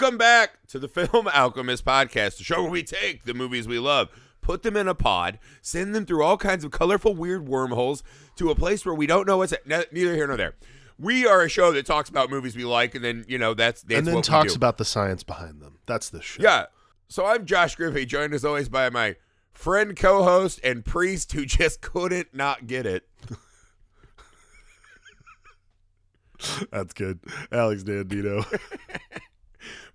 Welcome back to the Film Alchemist podcast, the show where we take the movies we love, put them in a pod, send them through all kinds of colorful, weird wormholes to a place where we don't know what's ne- neither here nor there. We are a show that talks about movies we like, and then you know that's, that's and then talks about the science behind them. That's the show. Yeah. So I'm Josh Griffey, joined as always by my friend, co-host, and priest who just couldn't not get it. that's good. Alex Dandino.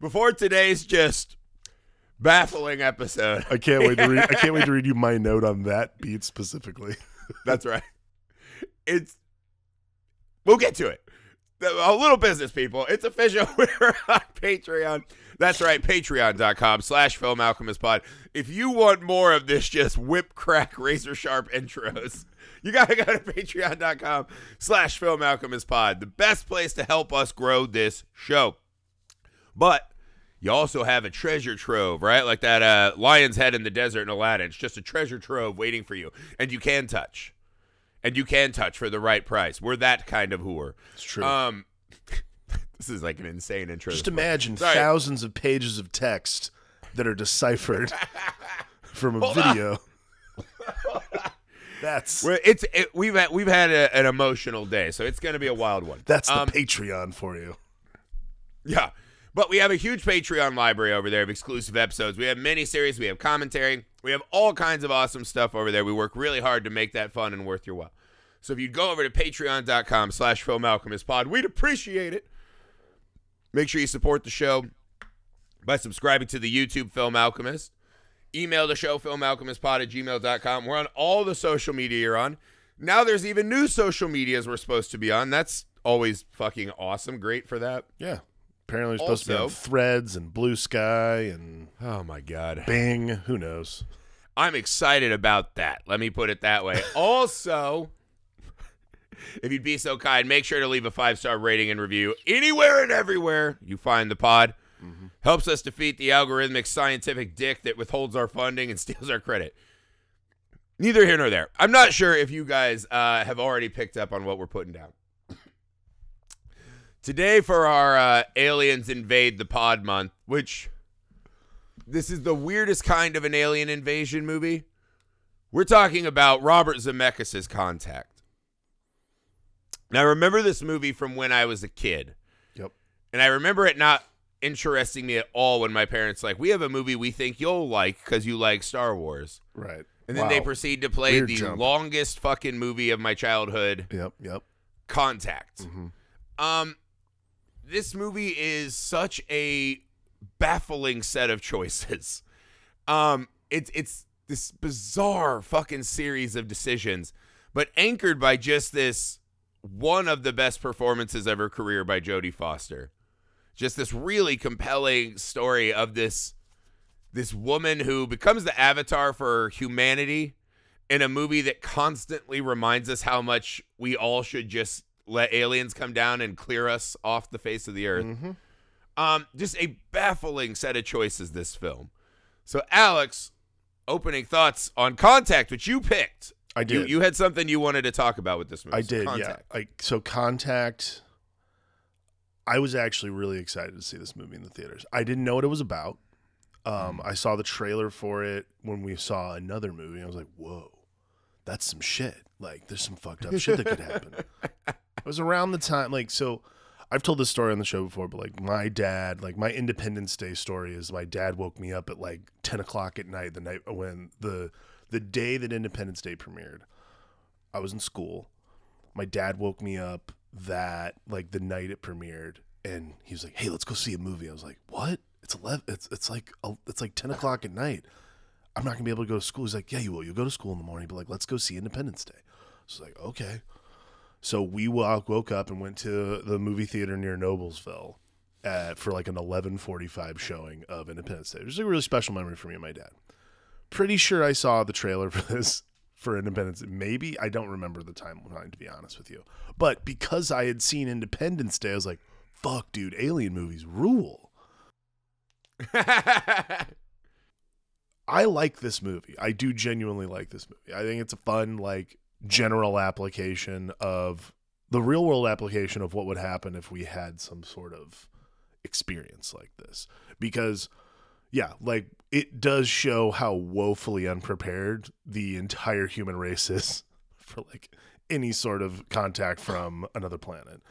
Before today's just baffling episode. I can't wait to read. I can't wait to read you my note on that beat specifically. That's right. It's we'll get to it. A little business, people. It's official. We're on Patreon. That's right, patreon.com slash film alchemist pod. If you want more of this just whip crack razor sharp intros, you gotta go to patreon.com slash film alchemist pod. The best place to help us grow this show. But you also have a treasure trove, right? Like that uh, lion's head in the desert in Aladdin. It's just a treasure trove waiting for you. And you can touch. And you can touch for the right price. We're that kind of whore. It's true. Um, this is like an insane intro. Just imagine Sorry. thousands of pages of text that are deciphered from a Hold video. That's We're, it's it, we've had, we've had a, an emotional day, so it's going to be a wild one. that's the Um, Patreon for you. Yeah. But we have a huge Patreon library over there of exclusive episodes. We have mini series, we have commentary, we have all kinds of awesome stuff over there. We work really hard to make that fun and worth your while. So if you'd go over to patreon.com slash Pod, we'd appreciate it. Make sure you support the show by subscribing to the YouTube Film Alchemist. Email the show, filmalchemistpod at gmail.com. We're on all the social media you're on. Now there's even new social medias we're supposed to be on. That's always fucking awesome. Great for that. Yeah. Apparently, it's supposed to be on Also- Threads and Blue Sky and Oh my God. Bing. Who knows? I'm excited about that. Let me put it that way. also, if you'd be so kind, make sure to leave a five star rating and review anywhere and everywhere you find the pod. Helps us defeat the algorithmic scientific dick that withholds our funding and steals our credit. Neither here nor there. I'm not sure if you guys uh, have already picked up on what we're putting down. Today, for our uh, Aliens Invade the Pod month, which this is the weirdest kind of an alien invasion movie. We're talking about Robert Zemeckis' Contact. Now, I remember this movie from when I was a kid, Yep. and I remember it not interesting me at all when my parents like, "We have a movie we think you'll like because you like Star Wars," Right. and then they proceed to play Weird the jump. longest fucking movie of my childhood, Yep. Yep. Contact. Mhm. Um, this movie is such a baffling set of choices. Um, it's it's this bizarre fucking series of decisions, but anchored by just this one of the best performances of her career by Jodie Foster. Just this really compelling story of this this woman who becomes the avatar for humanity in a movie that constantly reminds us how much we all should just let aliens come down and clear us off the face of the earth. Mhm. Um, just a baffling set of choices this film. So, Alex, opening thoughts on Contact, which you picked. I You, did. you had something you wanted to talk about with this movie. I So did, Contact. yeah. Like so, Contact. I was actually really excited to see this movie in the theaters. I didn't know what it was about. Um, Mm. I saw the trailer for it when we saw another movie. I was like, "Whoa, that's some shit! Like, there's some fucked up shit that could happen." It was around the time, like, so. I've told this story on the show before, but like my dad, like my Independence Day story is my dad woke me up at like ten o'clock at night the night when the the day that Independence Day premiered. I was in school. My dad woke me up that like the night it premiered and he was like hey let's go see a movie. I was like what? It's 11 it's, it's like it's like 10 o'clock at night. I'm not gonna be able to go to school. He's like yeah you will. You'll go to school in the morning but like let's go see independence day. I was like okay so we woke up and went to the movie theater near noblesville at, for like an 11:45 showing of Independence Day. It was a really special memory for me and my dad. Pretty sure I saw the trailer for this for Independence. Maybe I don't remember the timeline to be honest with you. But because I had seen Independence Day, I was like, "Fuck, dude, alien movies rule." I like this movie. I do genuinely like this movie. I think it's a fun, like, general application of the real world application of what would happen if we had some sort of experience like this because yeah, like it does show how woefully unprepared the entire human race is for like any sort of contact from another planet.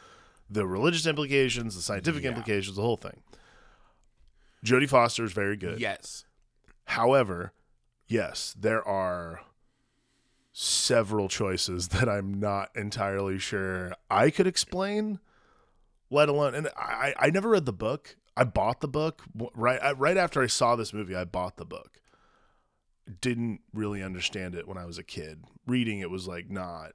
The religious implications, the scientific Yeah. implications, the whole thing. Jodie Foster is very good. Yes. However, yes, there are several choices that I'm not entirely sure I could explain, let alone. And I, I never read the book. I bought the book right right after I saw this movie. I bought the book. Didn't really understand it when I was a kid. Reading it was like not.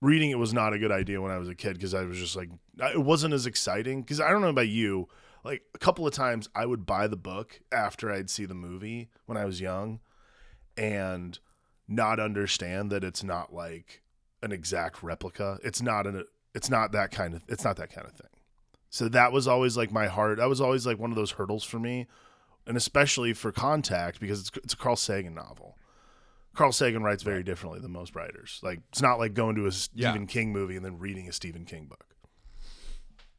Reading it was not a good idea when I was a kid because I was just like it wasn't as exciting. Because I don't know about you, like a couple of times I would buy the book after I'd see the movie when I was young and not understand that it's not like an exact replica. It's not an it's not that kind of it's not that kind of thing. So that was always like my heart. That was always like one of those hurdles for me, and especially for Contact because it's it's a Carl Sagan novel. Carl Sagan writes very differently than most writers. Like it's not like going to a Stephen Yeah. King movie and then reading a Stephen King book.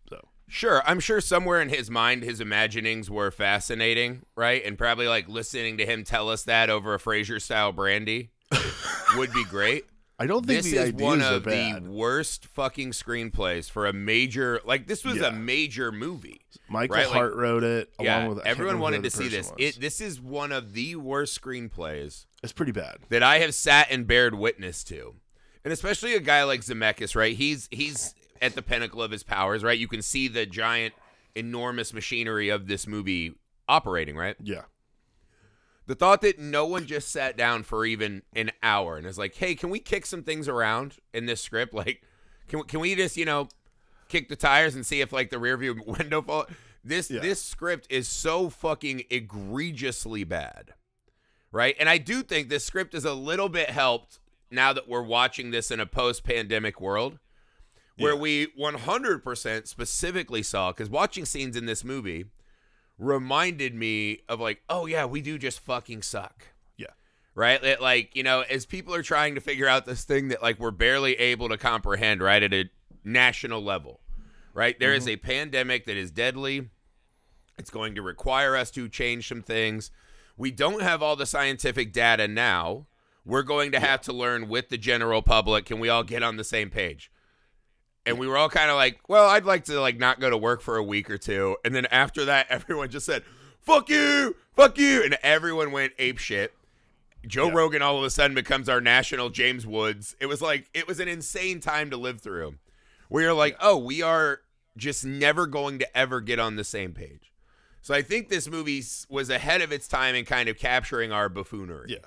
So Sure, I'm sure somewhere in his mind his imaginings were fascinating, right? And probably like listening to him tell us that over a Frasier style brandy would be great. I don't think This is one of the worst fucking screenplays for a major like this was Yeah. a major movie. Michael right, like- Hart wrote it. Yeah, along with everyone wanted to see this. It this is one of the worst screenplays it's pretty bad. that I have sat and bared witness to. And especially a guy like Zemeckis, right? He's he's at the pinnacle of his powers, right? You can see the giant, enormous machinery of this movie operating, right? Yeah. The thought that no one just sat down for even an hour and is like, "Hey, can we kick some things around in this script? Like, can can we just, you know, kick the tires and see if like the rear view window fall?" This Yeah. this script is so fucking egregiously bad, right? And I do think this script is a little bit helped now that we're watching this in a post-pandemic world, where Yeah. we 100% specifically saw because watching scenes in this movie reminded me of like, oh yeah, we do just fucking suck. Yeah. Right? That, like, you know, as people are trying to figure out this thing that like we're barely able to comprehend, right, at a national level. Right? There is mm-hmm. a pandemic that is deadly. It's going to require us to change some things. We don't have all the scientific data now. We're going to have to learn with the general public. Can we all get on the same page? And we were all kind of like, well, I'd like to like not go to work for a week or two. And then after that, everyone just said, fuck you, fuck you. And everyone went ape shit. Joe Yeah. Rogan all of a sudden becomes our national James Woods. It was like, it was an insane time to live through. We are like, oh, we are just never going to ever get on the same page. So I think this movie was ahead of its time in kind of capturing our buffoonery Yeah.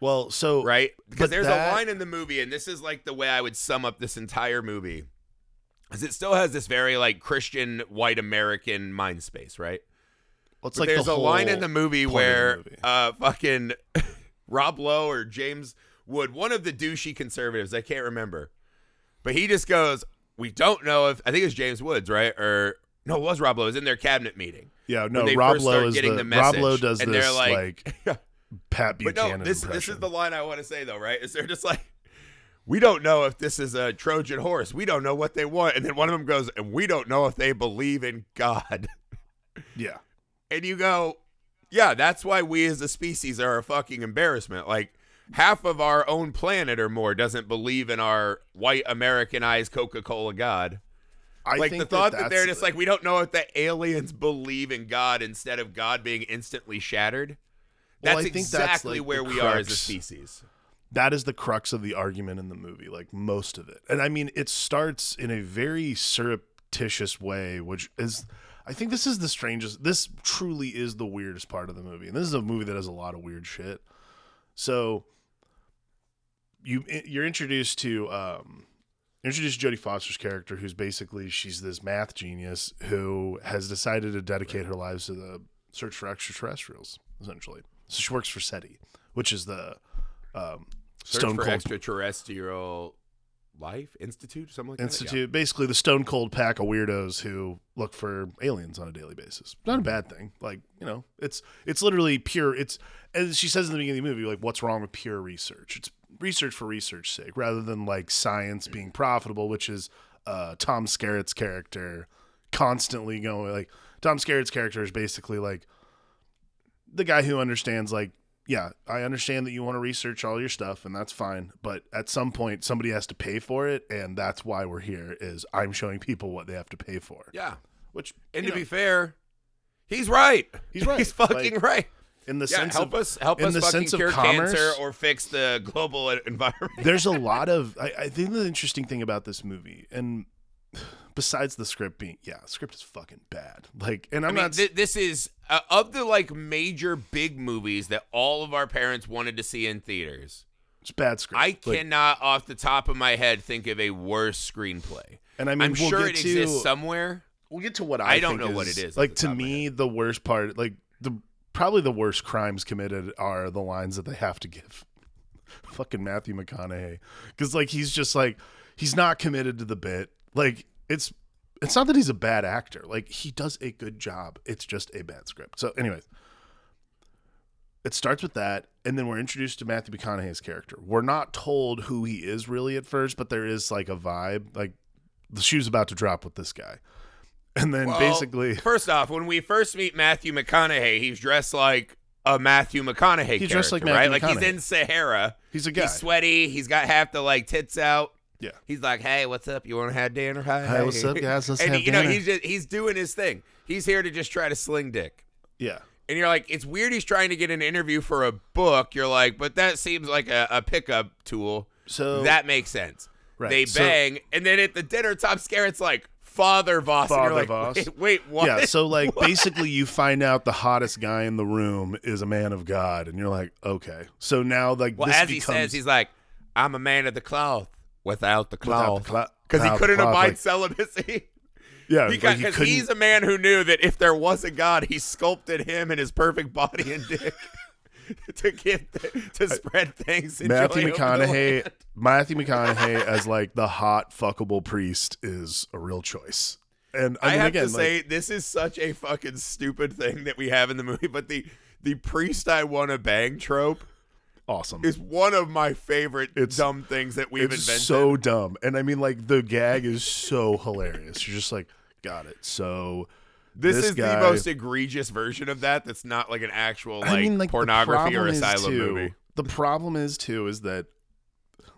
Well, so right? Because there's that- a line in the movie, and this is like the way I would sum up this entire movie, because it still has this very like Christian white American mind space, right? well, it's But like there's the a line in the movie of the where movie. uh fucking Rob Lowe or James Wood, one of the douchey conservatives, I can't remember, but he just goes, "We don't know if I think it was James Woods, right? Or no, it was Rob Lowe. It was in their cabinet meeting." Yeah, no, Rob Lowe is getting the, the Rob Lowe does and this they're like, Pat But no, Buchanan this impression. this is the line I want to say though, right? Is they're just like, we don't know if this is a Trojan horse. We don't know what they want, and then one of them goes, and we don't know if they believe in God. yeah, And you go, yeah, that's why we as a species are a fucking embarrassment. Like half of our own planet or more doesn't believe in our white Americanized Coca Cola God. I like the thought that, that's they're just like, we don't know if the aliens believe in God instead of God being instantly shattered. That's I think that's, exactly like, where we are as a species. That is the crux of the argument in the movie, like most of it. And I mean, it starts in a very surreptitious way, which is, I think this is the strangest. This truly is the weirdest part of the movie, and this is a movie that has a lot of weird shit. So, you you're introduced to um, introduced Jodie Foster's character, who's basically she's this math genius who has decided to dedicate her lives to the search for extraterrestrials, essentially. So she works for SETI, which is the um, Search Stone for Cold Extraterrestrial Life Institute, something like that? Institute, basically the stone cold pack of weirdos who look for aliens on a daily basis. Not a bad thing. Like, you know, it's it's literally pure it's as she says in the beginning of the movie, like what's wrong with pure research? It's research for research sake, rather than like science being profitable, which is uh Tom Skerritt's character constantly going like, Tom Skerritt's character is basically like the guy who understands like yeah, I understand that you want to research all your stuff and that's fine, but at some point somebody has to pay for it and that's why we're here is I'm showing people what they have to pay for. Yeah. Which And to know, be fair, he's right. He's right. He's fucking Like, right. in the Yeah, sense help of us help us fucking cure commerce- cancer or fix the global environment. there's a lot of I, I think the interesting thing about this movie and besides the script being yeah script is fucking bad like and i'm I mean, not thi- this is uh, of the like major big movies that all of our parents wanted to see in theaters. it's bad script I Like, cannot, off the top of my head, think of a worse screenplay. and i mean I'm we'll sure it to, exists somewhere. we'll get to what i, I don't think know what it is like to top of my me the worst part like the probably the worst crimes committed are the lines that they have to give fucking matthew mcconaughey because like he's just like he's not committed to the bit like it's it's not that he's a bad actor like he does a good job it's just a bad script so anyways it starts with that and then we're introduced to matthew mcconaughey's character we're not told who he is really at first but there is like a vibe like the shoe's about to drop with this guy and then Well, basically First off, when we first meet Matthew McConaughey, he's dressed like a Matthew McConaughey He's dressed like character, Matthew right? Like he's in Sahara. he's a guy He's sweaty. He's got half the like tits out. Yeah He's like, "Hey, what's up? You want to have dinner? Hi, Hey, what's up, guys? Let's and have you know, dinner. he's just he's doing his thing. He's here to just try to sling dick. yeah And you're like, it's weird he's trying to get an interview for a book. You're like, but that seems like a, a pickup tool. so that makes sense. Right, They so- bang, and then at the dinner, Tom Skerritt's like, Father Voss. Father like, Voss. Wait, wait, what? yeah so like basically you find out the hottest guy in the room is a man of god and you're like okay so now like well, as he says, he's like, I'm a man of the cloth without the cloth. Because he couldn't cloth, abide like- celibacy. yeah Because like, he he's a man who knew that if there was a God, he sculpted him and his perfect body and dick to give to spread things. Matthew the McConaughey. Matthew McConaughey as like the hot fuckable priest is a real choice and I, I, have again to like, say, this is such a fucking stupid thing that we have in the movie. But the the priest I want to bang trope awesome It's one of my favorite It's- dumb things that we've it's invented. so dumb and I mean like the gag is so hilarious you're just like got it so this, this is guy- the most egregious version of that. That's not like an actual like, I mean, like pornography or asylum too- movie. The problem is too is that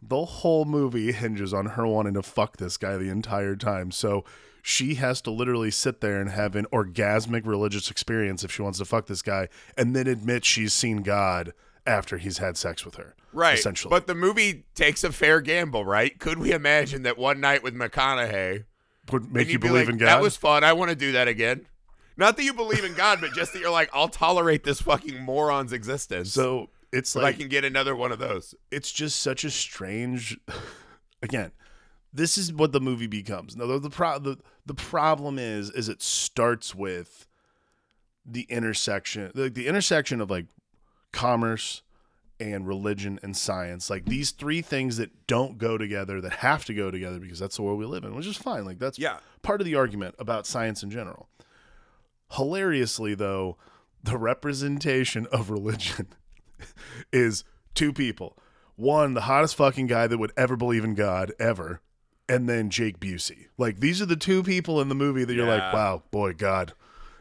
the whole movie hinges on her wanting to fuck this guy the entire time. So she has to literally sit there and have an orgasmic religious experience if she wants to fuck this guy, and then admit she's seen God after he's had sex with her. Right. Essentially. But the movie takes a fair gamble, right? Could we imagine that one night with McConaughey would make you you'd be believe like, in God. That was fun. I want to do that again. Not that you believe in God, but just that you're like, I'll tolerate this fucking moron's existence. so it's like I can get another one of those. it's just such a strange again this is what the movie becomes no the, the, pro- the, the problem is is it starts with the intersection like the intersection of like commerce and religion and science like these three things that don't go together that have to go together because that's the world we live in which is fine like that's Yeah. part of the argument about science in general hilariously though the representation of religion is two people. One, the hottest fucking guy that would ever believe in God ever, and then Jake Busey. Like these are the two people in the movie that you're like, wow, boy, God,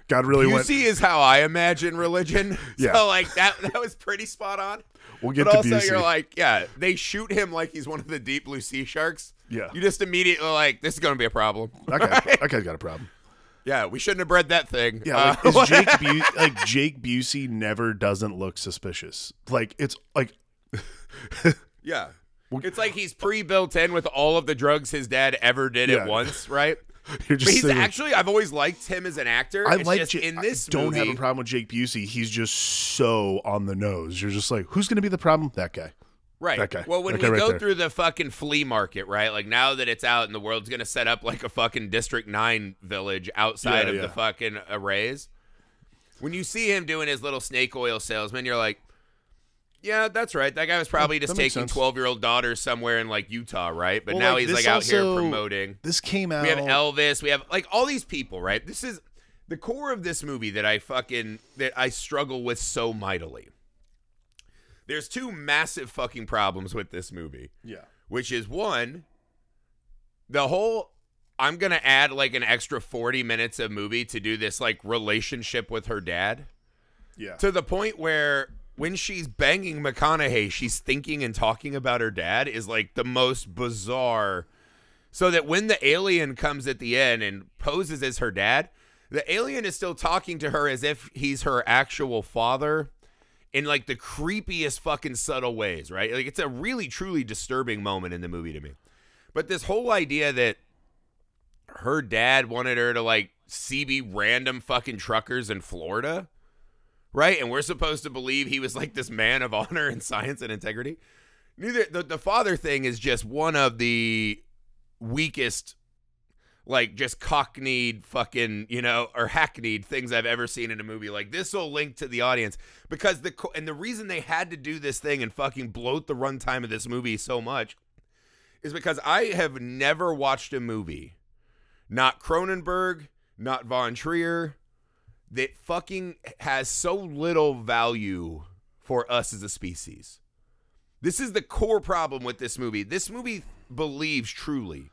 God really went. Busey is how I imagine religion. Yeah. So like that that was pretty spot on. We'll get but to also Busey. you're like, yeah, they shoot him like he's one of the deep blue sea sharks. Yeah. You just immediately like, this is gonna be a problem. that, guy, that guy's got a problem. Yeah, we shouldn't have bred that thing. Yeah, like, Uh, is Jake Bu- like Jake Busey never doesn't look suspicious. Like it's like yeah. It's like he's pre-built in with all of the drugs his dad ever did Yeah. at once, right? you're But just he's sitting- actually I've always liked him as an actor. I It's like just Ja- in this I don't movie, have a problem with Jake Busey. He's just so on the nose. You're just like, who's going to be the problem? That guy. Right. That guy. Well, when That we right go there. through the fucking flea market, right? Like now that it's out and the world's gonna set up like a fucking District Nine village outside Yeah, of yeah. the fucking arrays. When you see him doing his little snake oil salesman, you're like, "Yeah, that's right. That guy was probably that just taking twelve year old daughters somewhere in like Utah, right? But Well, now like, he's like out here promoting. This came out. We have Elvis. We have like all these people, right? This is the core of this movie that I fucking that I struggle with so mightily. There's two massive fucking problems with this movie, Yeah. which is one, the whole I'm gonna add like an extra 40 minutes of movie to do this like relationship with her dad Yeah. to the point where when she's banging McConaughey, she's thinking and talking about her dad is like the most bizarre. So that when the alien comes at the end and poses as her dad, the alien is still talking to her as if he's her actual father in like the creepiest fucking subtle ways, right? Like it's a really truly disturbing moment in the movie to me. But this whole idea that her dad wanted her to like CB random fucking truckers in Florida, right? And we're supposed to believe he was like this man of honor and science and integrity. Neither the, the father thing is just one of the weakest, like just cockneyed fucking, you know, or hackneyed things I've ever seen in a movie. Like this will link to the audience because the and the reason they had to do this thing and fucking bloat the runtime of this movie so much is because I have never watched a movie, not Cronenberg, not Von Trier, that fucking has so little value for us as a species. This is the core problem with this movie. This movie believes truly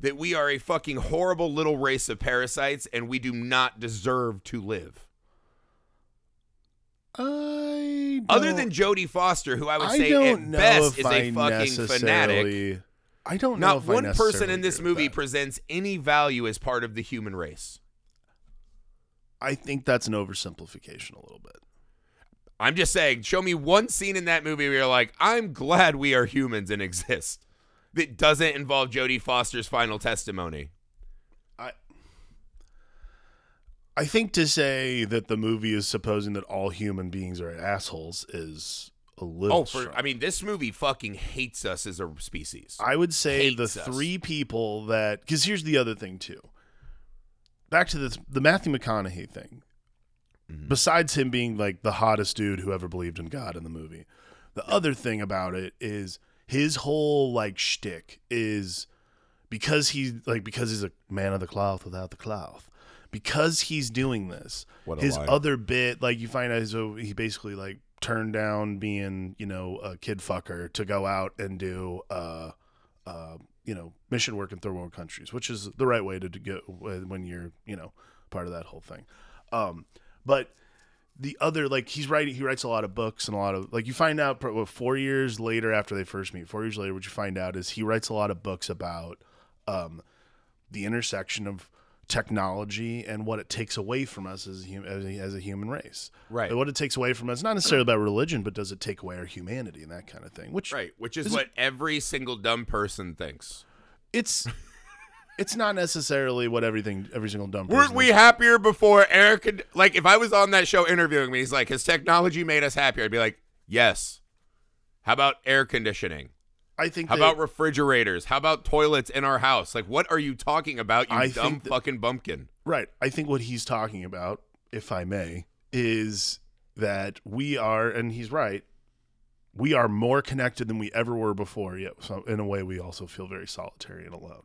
that we are a fucking horrible little race of parasites and we do not deserve to live. I Other than Jodie Foster, who I would I say don't at know best if is a I fucking fanatic. I don't know Not one person in this movie that. presents any value as part of the human race. I think that's an oversimplification a little bit. I'm just saying, show me one scene in that movie where you're like, I'm glad we are humans and exist. That doesn't involve Jodie Foster's final testimony. I I think to say that the movie is supposing that all human beings are assholes is a little. Oh, for. I mean, this movie fucking hates us as a species. I would say the hates us. three people that because here's the other thing too. Back to the the Matthew McConaughey thing. Mm-hmm. Besides him being like the hottest dude who ever believed in God in the movie, the other thing about it is his whole like shtick is because he's like because he's a man of the cloth without the cloth. Because he's doing this, his line. other bit, like you find out, so he basically like turned down being, you know, a kid fucker to go out and do, uh, uh, you know, mission work in third world countries, which is the right way to go when you're, you know, part of that whole thing. Um, but the other, like he's writing, he writes a lot of books and a lot of like you find out what, four years later after they first meet, four years later, what you find out is he writes a lot of books about um, the intersection of technology and what it takes away from us as a, hum- as a, as a human race. Right. What it takes away from us, not necessarily about religion, but does it take away our humanity and that kind of thing. Which right, which is is- what every single dumb person thinks. it's it's not necessarily what everything every single dumb person Weren't we is. happier before Eric? Could, like, if I was on that show interviewing me, he's like, "Has technology made us happier?" I'd be like, "Yes." How about air conditioning? I think How that- about refrigerators? How about toilets in our house? Like, what are you talking about, you I dumb that- fucking bumpkin? Right. I think what he's talking about, if I may, is that we are, and he's right, we are more connected than we ever were before. Yet, so in a way, we also feel very solitary and alone.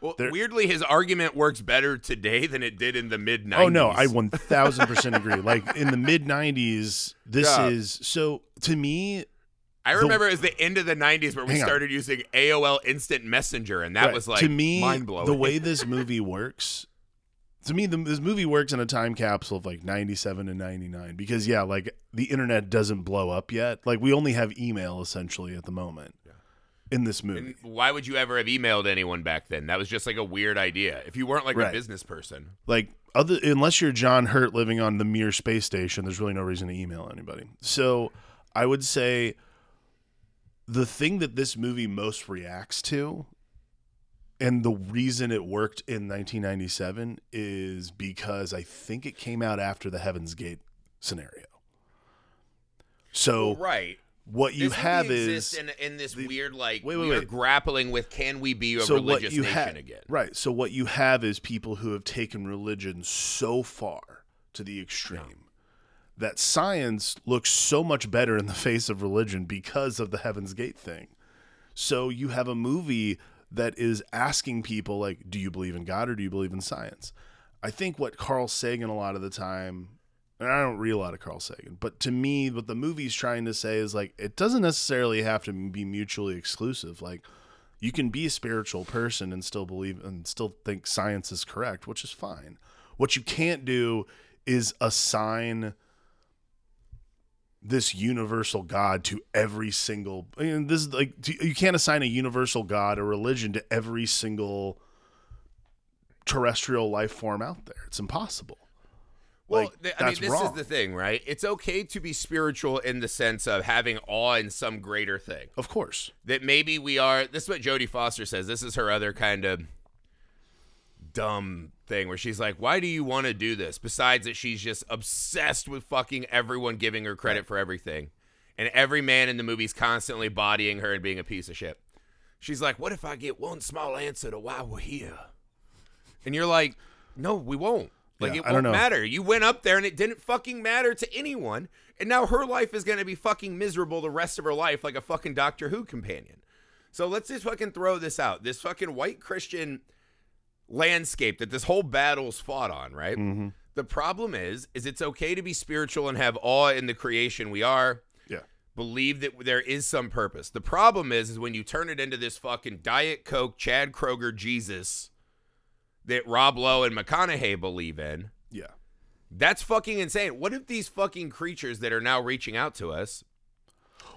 Well, There- weirdly, his argument works better today than it did in the mid 90s. Oh no, I one thousand percent agree. Like in the mid '90s, this Yeah. is so to me. I the- remember it was the end of the 90s where we Hang on. started using AOL Instant Messenger, and that right, was like to me mind blowing. the way this movie works. To me, the, this movie works in a time capsule of like '97 and '99 because yeah, like the internet doesn't blow up yet. Like we only have email essentially at the moment in this movie. And why would you ever have emailed anyone back then? That was just like a weird idea. If you weren't like a business person. like other unless you're John Hurt living on the Mir space station, there's really no reason to email anybody. So I would say the thing that this movie most reacts to and the reason it worked in 1997 is because I think it came out after the Heaven's Gate scenario. So right. what you have is in, in this the- weird like Wait, wait, we are wait. grappling with can we be a so religious what you nation have again? right so what you have is people who have taken religion so far to the extreme that science looks so much better in the face of religion because of the heaven's gate thing so you have a movie that is asking people like do you believe in god or do you believe in science i think what carl sagan a lot of the time and I don't read a lot of Carl Sagan, but to me, what the movie's trying to say is like it doesn't necessarily have to be mutually exclusive. Like You can be a spiritual person and still believe and still think science is correct, which is fine. What you can't do is assign this universal God to every single. I mean, this is like you can't assign a universal God or religion to every single terrestrial life form out there. It's impossible. Well, Like, th- I mean, this wrong. is the thing, right? It's okay to be spiritual in the sense of having awe in some greater thing. Of course. That maybe we are. This is what Jodie Foster says. This is her other kind of dumb thing where she's like, "Why do you want to do this?" Besides that, she's just obsessed with fucking everyone giving her credit for everything, and every man in the movie's constantly bodying her and being a piece of shit. She's like, "What if I get one small answer to why we're here?" And you're like, "No, we won't." Like Yeah, it won't matter. You went up there and it didn't fucking matter to anyone, and now her life is gonna be fucking miserable the rest of her life, like a fucking Doctor Who companion. So let's just fucking throw this out. This fucking white Christian landscape that this whole battle's fought on, right? Mm-hmm. The problem is, is it's okay to be spiritual and have awe in the creation we are. Yeah. Believe that there is some purpose. The problem is, is when you turn it into this fucking Diet Coke, Chad Kroeger Jesus that Rob Lowe and McConaughey believe in. Yeah. That's fucking insane. What if these fucking creatures that are now reaching out to us,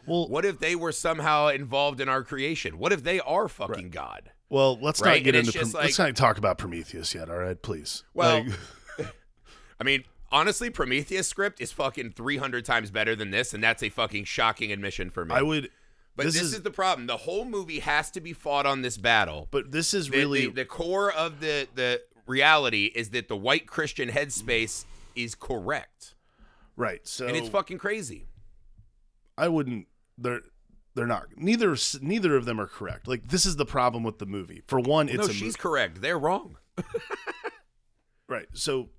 Well, what if they were somehow involved in our creation? What if they are fucking Right. God? Well, let's Right, not get and into Prom- let's not talk about Prometheus yet, all right? Please. Well, Like- I mean, honestly, Prometheus script is fucking 300 times better than this, and that's a fucking shocking admission for me. I would but this this, is- is, the problem. The whole movie has to be fought on this battle. but this is The- really the, the core of the the reality is that the white Christian headspace is correct, right. So and it's fucking crazy. I wouldn't they're they're not neither neither of them are correct. Like this is the problem with the movie. For one, it's no, a she's correct. They're wrong. right. So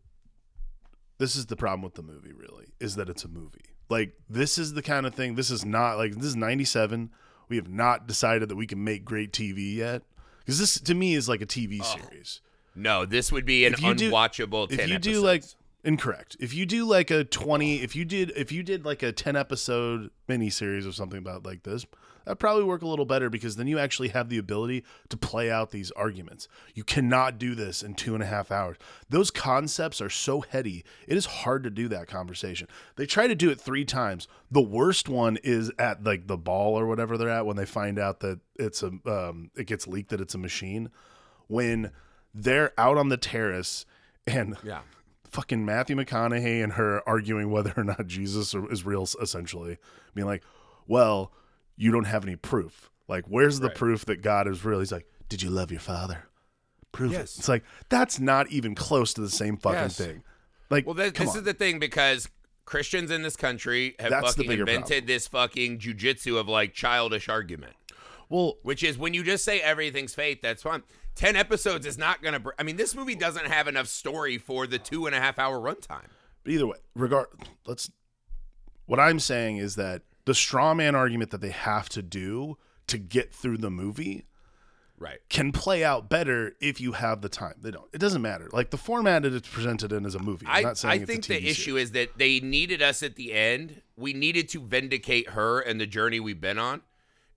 this is the problem with the movie really is that it's a movie. Like this is the kind of thing this is not like this is 97. We have not decided that we can make great TV yet. Cuz this to me is like a TV series. No, this would be an do- unwatchable. 10 if you do like incorrect. If you do like a 20 if you did if you did like a 10 episode miniseries or something about like this that'd probably work a little better because then you actually have the ability to play out these arguments. You cannot do this in two and a half hours. Those concepts are so heady it is hard to do that conversation. They try to do it three times. The worst one is at like the ball or whatever they're at when they find out that it's a um, it gets leaked that it's a machine when they're out on the terrace and yeah, fucking Matthew McConaughey and her arguing whether or not Jesus is real, essentially being like, "Well, you don't have any proof. Like, where's the Right. proof that God is real?" He's like, "Did you love your father? Prove Yes. it." It's like that's not even close to the same fucking Yes. thing. Like, Well, this, this on. is the thing because Christians in this country have That's fucking invented problem. this fucking jujitsu of like childish argument, well, which is when you just say everything's fate, that's fine. Ten episodes is not gonna. Br- I mean, this movie doesn't have enough story for the two and a half hour runtime. But either way, regard let's what I'm saying is that the straw man argument that they have to do to get through the movie Right. can play out better if you have the time. They don't. It doesn't matter. Like the format that it's presented in is a movie. I'm I, not saying I think the issue is that they needed us at the end. We needed to vindicate her and the journey we've been on.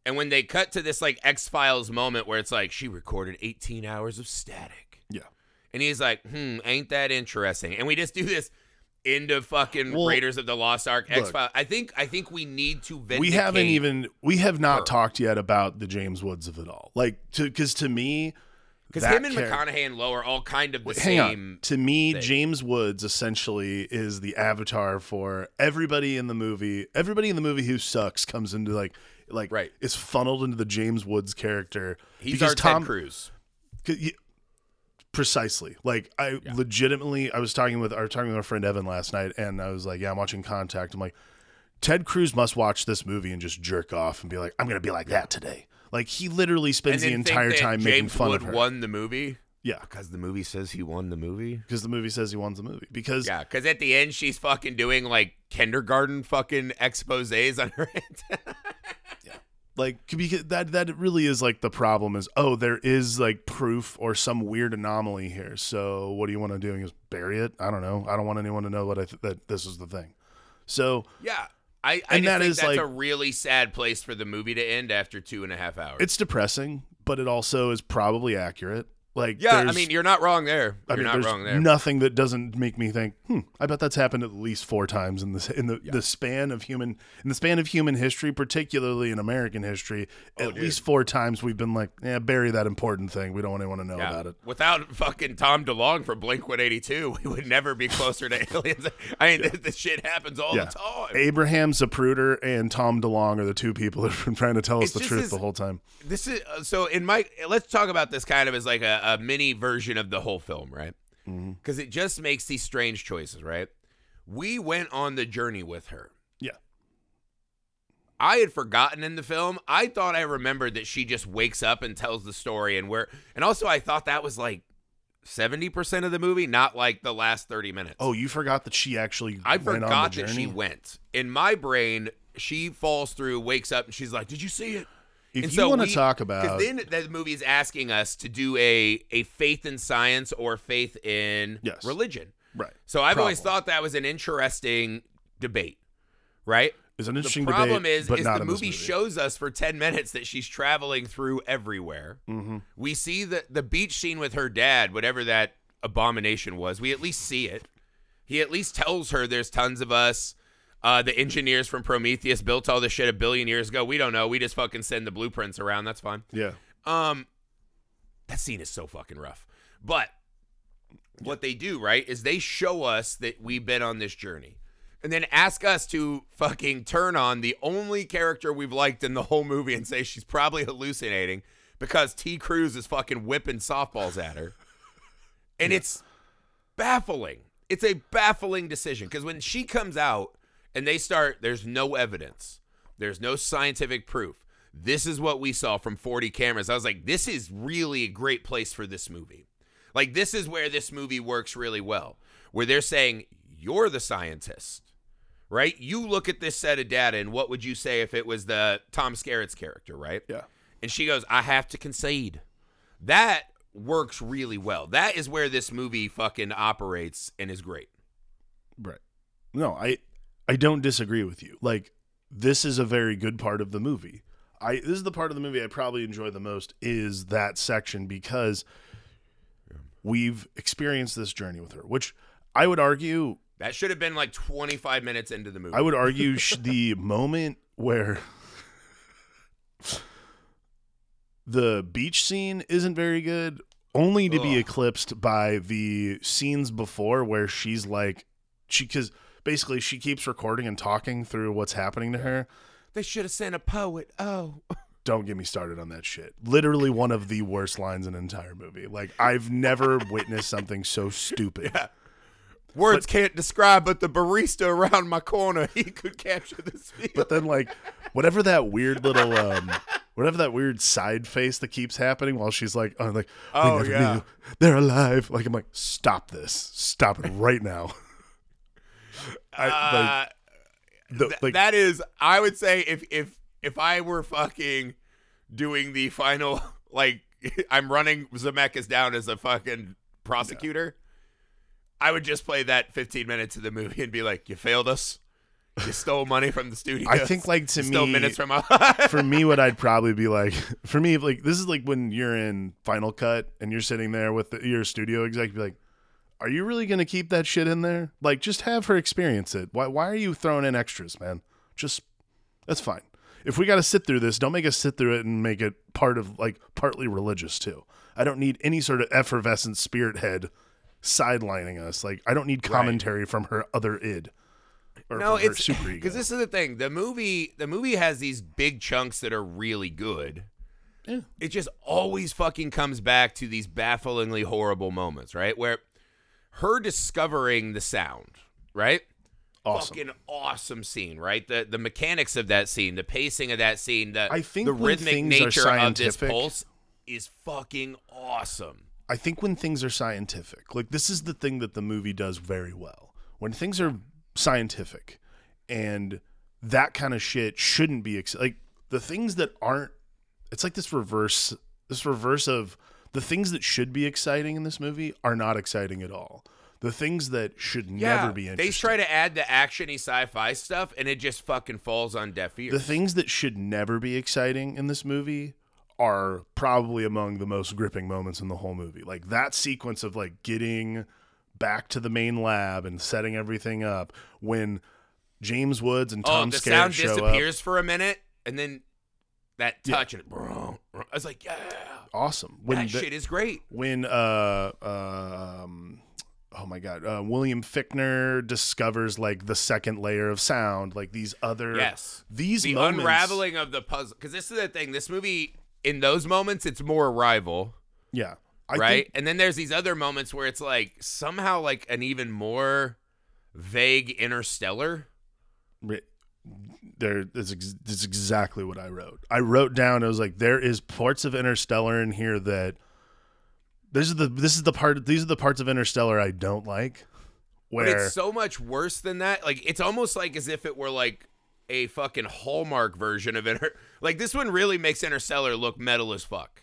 And when they cut to this like X Files moment where it's like she recorded 18 hours of static, Yeah. and he's like, "Hmm, ain't that interesting?" And we just do this into fucking Well, Raiders of the Lost Ark X Files. I think I think we need to. We haven't even we have not her. talked yet about the James Woods of it all. Like to because to me because him and McConaughey and Lowe are all kind of the Wait, same. To me, thing. James Woods essentially is the avatar for everybody in the movie. Everybody in the movie who sucks comes into like like Right. is funneled into the James Woods character. He's because our Tom, Ted Cruz. 'cause you- precisely. Like I legitimately, I was talking with I was talking with my friend Evan last night, and I was like, "Yeah, I'm watching Contact." I'm like, Ted Cruz must watch this movie and just jerk off and be like, "I'm gonna be like that today." Like he literally spends the entire time James making fun Wood of her. won the movie Yeah, because the movie says he won the movie. because the movie says he won the movie. Because Yeah, because at the end she's fucking doing like kindergarten fucking exposes on her antenna. Like because that that really is like the problem is oh there is like proof or some weird anomaly here. So what do you want to do? And just bury it? I don't know. I don't want anyone to know what i th- that this is the thing. So yeah, I, I And that think is, that's like- a really sad place for the movie to end after two and a half hours. it's depressing but it also is probably accurate. Like, Yeah, I mean, you're not wrong there. I You're mean, not there's wrong there. nothing that doesn't make me think, hmm, I bet that's happened at least four times in the in the, the span of human in the span of human history, particularly in American history. Oh, at least four times we've been like, yeah, bury that important thing. We don't want anyone to know Yeah. about it. Without fucking Tom DeLonge from Blink 182, we would never be closer to aliens. I mean, this, this shit happens all Yeah. the time. Abraham Zapruder and Tom DeLonge are the two people that have been trying to tell us It's the truth this- the whole time. This is uh, so in my. Let's talk about this kind of as like a, a mini version of the whole film, right? Mm-hmm. Because it just makes these strange choices, right? We went on the journey with her. Yeah. I had forgotten in the film. I thought I remembered that she just wakes up and tells the story, and where, and also I thought that was like seventy percent of the movie, not like the last thirty minutes. Oh, you forgot that she actually I went on forgot that she went. In my brain, she falls through, wakes up, and she's like, "Did you see it?" If And you so want to talk Because about then the movie is asking us to do a a faith in science or faith in Yes. religion. right, So I've always thought that was an interesting debate, right? is an The interesting problem debate, is, is the movie movie. shows us for ten minutes that she's traveling through everywhere. Mhm. We see the the beach scene with her dad, whatever that abomination was. We at least see it. He at least tells her there's tons of us. Uh, the engineers from Prometheus built all this shit a billion years ago. We don't know. We just fucking send the blueprints around. That's fine. Yeah, Um, that scene is so fucking rough. But what they do, right, is they show us that we've been on this journey. And then ask us to fucking turn on the only character we've liked in the whole movie and say she's probably hallucinating because T. Cruz is fucking whipping softballs at her. And it's baffling. It's a baffling decision because when she comes out and they start, there's no evidence, there's no scientific proof. This is what we saw from 40 cameras. I was like, this is really a great place for this movie. Like, this is where this movie works really well, where they're saying, you're the scientist, right? You look at this set of data, and what would you say if it was the Tom Skerritt's character, right? yeah. And she goes, I have to concede. That works really well. That is where this movie fucking operates and is great. Right. No, I I don't disagree with you. Like this is a very good part of the movie. I this is the part of the movie I probably enjoy the most is that section because we've experienced this journey with her, which I would argue That should have been like 25 minutes into the movie. I would argue sh- the moment where the beach scene isn't very good, only to be eclipsed by the scenes before where she's like, she because basically she keeps recording and talking through what's happening to her. they should have sent a poet. Oh. Don't get me started on that shit. Literally one of the worst lines in an entire movie. Like I've never witnessed something so stupid. Yeah. Words can't describe, but the barista around my corner, he could capture this feel. But then like whatever that weird little um whatever that weird side face that keeps happening while she's like oh like Oh, yeah. knew they're alive. Like I'm like, stop this. Stop it right now. I, Uh, like, the, th- like that is, I would say, if if if I were fucking doing the final, like I'm running Zemeckis down as a fucking prosecutor, I would just play that 15 minutes of the movie and be like, "You failed us. You stole money from the studio. I think like to you stole me minutes from us." for me what I'd probably be like for me like this is like when you're in Final Cut and you're sitting there with the, your studio exec be like are you really going to keep that shit in there? Like just have her experience it. Why why are you throwing in extras, man? Just that's fine. If we got to sit through this, don't make us sit through it and make it part of like partly religious too. I don't need any sort of effervescent spirit head sidelining us. Like I don't need commentary from her other id. Or no, it's super ego. because this is the thing. The movie, the movie has these big chunks that are really good. Yeah. It just always fucking comes back to these bafflingly horrible moments, right? Where her discovering the sound, right? awesome. Fucking awesome scene, right? The the mechanics of that scene, the pacing of that scene, the I think the rhythmic nature of this pulse is fucking awesome. I think when things are scientific, like this is the thing that the movie does very well. When things are scientific and that kind of shit shouldn't be ex- like the things that aren't it's like this reverse this reverse of the things that should be exciting in this movie are not exciting at all. The things that should never be interesting. They try to add the actiony sci-fi stuff, and it just fucking falls on deaf ears. the things that should never be exciting in this movie are probably among the most gripping moments in the whole movie. Like that sequence of like getting back to the main lab and setting everything up when James Woods and Oh, Tom the Skerritt sound show up. disappears for a minute, and then that Yeah. touch and I was like, yeah, Awesome. When that the- shit is great. when uh um oh my god uh, william Fichtner discovers like the second layer of sound like these other Yes, these the moments unraveling of the puzzle. Because this is the thing. This movie, in those moments, it's more Arrival, yeah I right? think, and then there's these other moments where it's like somehow like an even more vague Interstellar. There is ex- this is exactly what i wrote i wrote down it was like there is parts of interstellar in here that this is the this is the part these are the parts of interstellar i don't like But where it's so much worse than that. Like it's almost like as if it were like a fucking Hallmark version of Inter. Like this one really makes Interstellar look metal as fuck.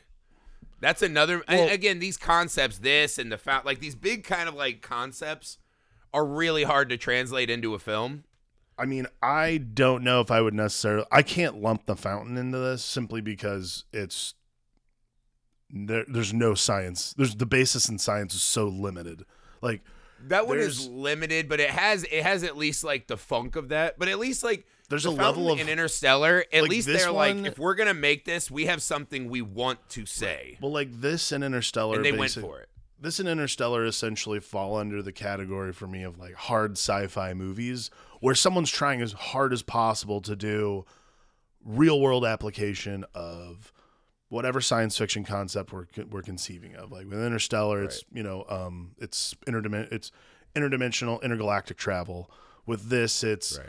That's another. Well- again, these concepts, this and the fact, like these big kind of like concepts, are really hard to translate into a film. I mean, I don't know if I would necessarily. I can't lump the fountain into this simply because it's there, there's no science. There's the basis in science is so limited. Like That one is limited, but it has it has at least like the funk of that. But at least like There's the a level of- in Interstellar. At like, least they're one- like, if we're gonna make this, we have something we want to say, well, like this and Interstellar. and they went for it. This and Interstellar essentially fall under the category for me of like hard sci-fi movies where someone's trying as hard as possible to do real world application of whatever science fiction concept we're we're conceiving of. Like with Interstellar, it's you know um, it's interdimen- it's interdimensional intergalactic travel. With this, it's Right.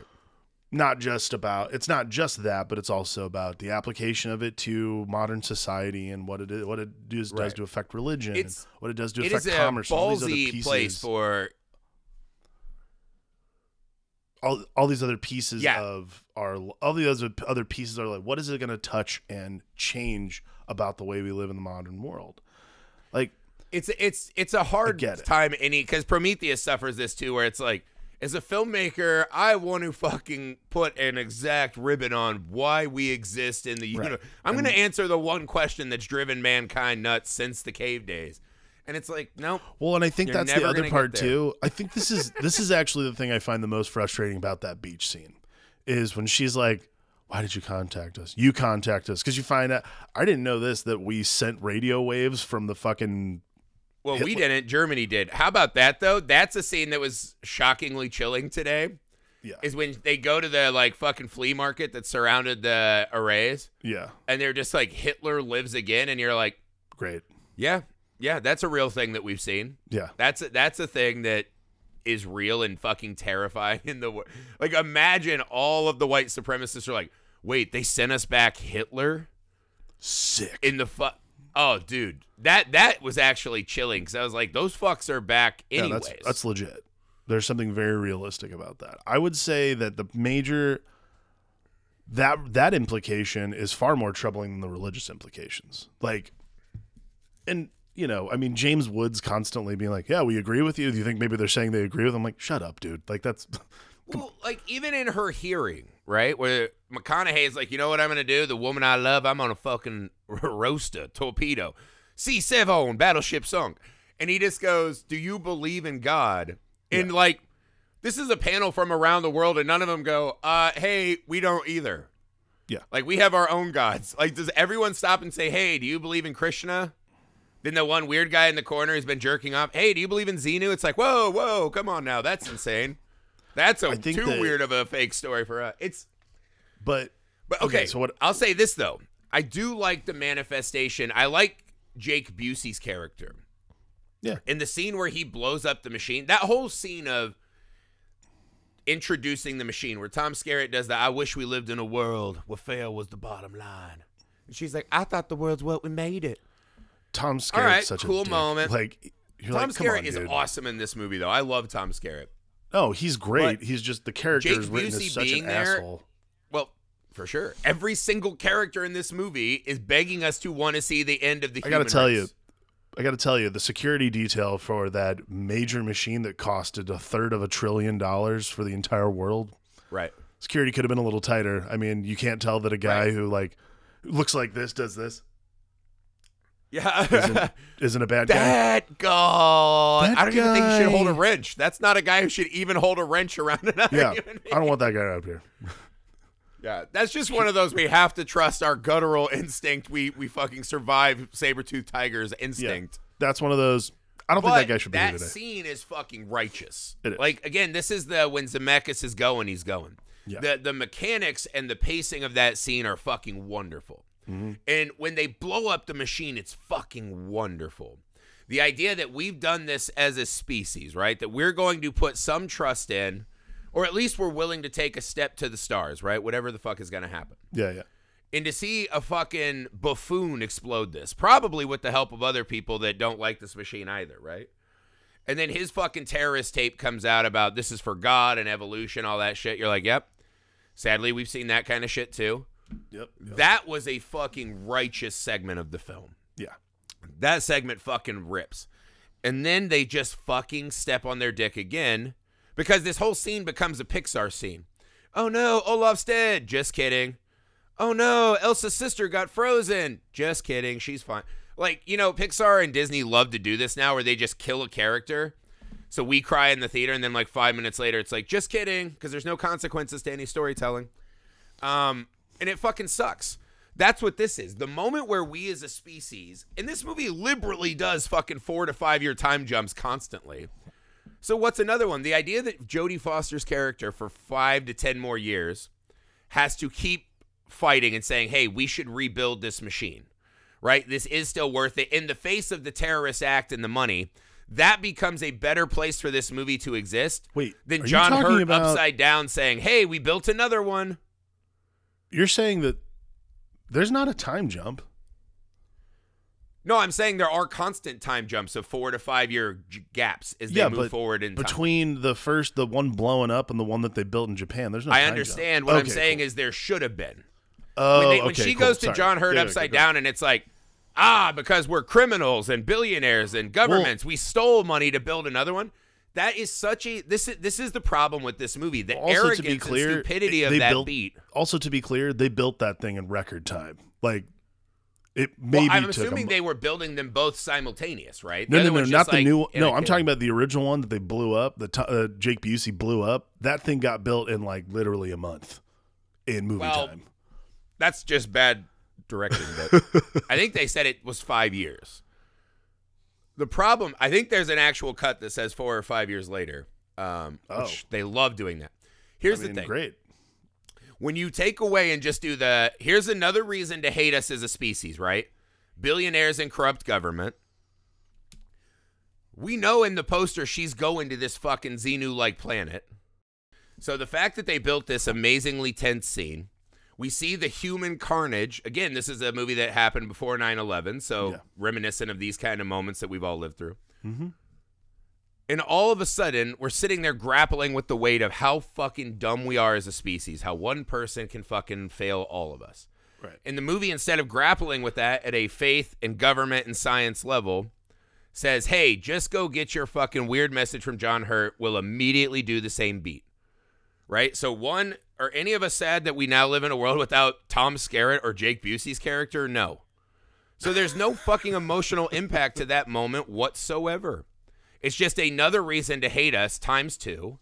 Not just about it's not just that, but it's also about the application of it to modern society and what it is, what it does, does to affect religion, and It's- what it does to affect is commerce. all these other pieces, place for all, all these other pieces Yeah. of our all the other other pieces are like what is it going to touch and change about the way we live in the modern world? Like it's it's it's a hard get it. time any because Prometheus suffers this too, where it's like, as a filmmaker, I want to fucking put an exact ribbon on why we exist in the universe. I'm going to answer the one question that's driven mankind nuts since the cave days, and it's like, nope. Well, and I think that's the other part too. I think this is this is actually the thing I find the most frustrating about that beach scene is when she's like, "Why did you contact us? You contact us because you find out I didn't know this that we sent radio waves from the fucking Well, we didn't. Germany did. How about that though? That's a scene that was shockingly chilling today. yeah Is when they go to the like fucking flea market that surrounded the arrays, yeah and they're just like Hitler lives again, and you're like, great yeah, yeah, that's a real thing that we've seen. yeah That's a, that's a thing that is real and fucking terrifying in the world. Like imagine all of the white supremacists are like, wait, they sent us back Hitler sick in the fu- Oh, dude, that that was actually chilling because I was like, those fucks are back yeah anyways. that's that's legit. There's something very realistic about that. I would say that the major that that implication is far more troubling than the religious implications. Like, and you know, I mean, James Woods constantly being like, "Yeah, we agree with you." Do you think maybe they're saying they agree with? Him? I'm like, "Shut up, dude!" Like that's Well, like even in her hearing, right, where McConaughey's like, you know what I'm gonna do? The woman I love, I'm gonna fucking roast a torpedo. C seven battleship sunk, and he just goes, "Do you believe in God?" And like, this is a panel from around the world, and none of them go, "Uh, hey, we don't either." Yeah. like we have our own gods. Like, does everyone stop and say, "Hey, do you believe in Krishna?" Then the one weird guy in the corner who's been jerking off. Hey, do you believe in Xenu? It's like, whoa, whoa, come on now, that's insane. That's a too that- weird of a fake story for us. It's but but okay, Okay, so what- I'll say this though. I do like the manifestation. I like Jake Busey's character. Yeah. In the scene where he blows up the machine, that whole scene of introducing the machine where Tom Skerritt does the I wish we lived in a world where fail was the bottom line. And she's like, I thought the world's what we made it. Tom Skerritt's All right, such a cool moment. Like Tom like, Skerritt on, is dude. awesome in this movie though. I love Tom Skerritt. Oh, he's great. But he's just the character Jake is written Busey as such being an there- asshole. Well, for sure. Every single character in this movie is begging us to want to see the end of the I gotta tell race. you, I got to tell you, the security detail for that major machine that costed a third of a trillion dollars for the entire world, Right. security could have been a little tighter. I mean, you can't tell that a guy Right. who like looks like this does this. Yeah. isn't, isn't a bad guy. that guy. That I don't even think he should hold a wrench. That's not a guy who should even hold a wrench around another Yeah. I don't want that guy up here. Yeah, that's just one of those we have to trust our guttural instinct. We we fucking survive saber-toothed tigers instinct. That's one of those. I don't But think that guy should be that here today. scene is fucking righteous. It is. Like again, this is the when Zemeckis is going, he's going. Yeah. The the mechanics and the pacing of that scene are fucking wonderful. Mm-hmm. And when they blow up the machine, it's fucking wonderful. The idea that we've done this as a species, right? That we're going to put some trust in, or at least we're willing to take a step to the stars, right? Whatever the fuck is going to happen. Yeah, yeah. And to see a fucking buffoon explode this, probably with the help of other people that don't like this machine either, right? And then his fucking terrorist tape comes out about this is for God and evolution, all that shit. You're like, yep. Sadly, we've seen that kind of shit too. Yep. yep. That was a fucking righteous segment of the film. Yeah. That segment fucking rips. And then they just fucking step on their dick again because this whole scene becomes a Pixar scene. Oh no, Olaf's dead. Just kidding. Oh no, Elsa's sister got frozen. Just kidding. She's fine. Like, you know, Pixar and Disney love to do this now where they just kill a character. So we cry in the theater and then like 5 minutes later it's like just kidding because there's no consequences to any storytelling. Um and it fucking sucks. That's what this is. The moment where we as a species, and this movie liberally does fucking four to five year time jumps constantly. So what's another one? The idea that Jodie Foster's character for five to ten more years has to keep fighting and saying, "Hey, we should rebuild this machine." Right? This is still worth it in the face of the terrorist act and the money. That becomes a better place for this movie to exist Wait, than John Hurt about- upside down saying, "Hey, we built another one." You're saying that there's not a time jump. No, I'm saying there are constant time jumps of four to five year j- gaps as they yeah, move forward in time. between the first, the one blowing up, and the one that they built in Japan, there's no. I time understand. jump. What I'm saying cool. is there should have been. oh, when, they, when okay, she cool. goes to Sorry. John Hurt Yeah, yeah, upside go. down, and it's like, ah, because we're criminals and billionaires and governments, we stole money to build another one. That is such a this is this is the problem with this movie. The Also, to arrogance be clear, and stupidity of they that built- beat. Also, to be clear, they built that thing in record time. Like it maybe Well, I'm assuming a, they were building them both simultaneous, right? No, The no, no, not just, the like, new. in No, I'm talking about the original one that they blew up. The t- uh, Jake Busey blew up. That thing got built in like literally a month in movie Well, time. That's just bad directing, but I think they said it was five years. The problem, I think there's an actual cut that says four or five years later, um, Oh. they love doing that. Here's I mean, the thing: great. when you take away and just do the, here's another reason to hate us as a species, right? Billionaires and corrupt government. We know in the poster she's going to this fucking Xenu-like planet. So the fact that they built this amazingly tense scene, we see the human carnage. Again, this is a movie that happened before 9/11, so Yeah. reminiscent of these kind of moments that we've all lived through. Mhm. And all of a sudden, we're sitting there grappling with the weight of how fucking dumb we are as a species, how one person can fucking fail all of us. Right. And the movie, instead of grappling with that at a faith and government and science level, says, hey, just go get your fucking weird message from John Hurt. We'll immediately do the same beat. Right? So, one, are any of us sad that we now live in a world without Tom Skerritt or Jake Busey's character? No. So, there's no fucking emotional impact to that moment whatsoever. It's just another reason to hate us times two.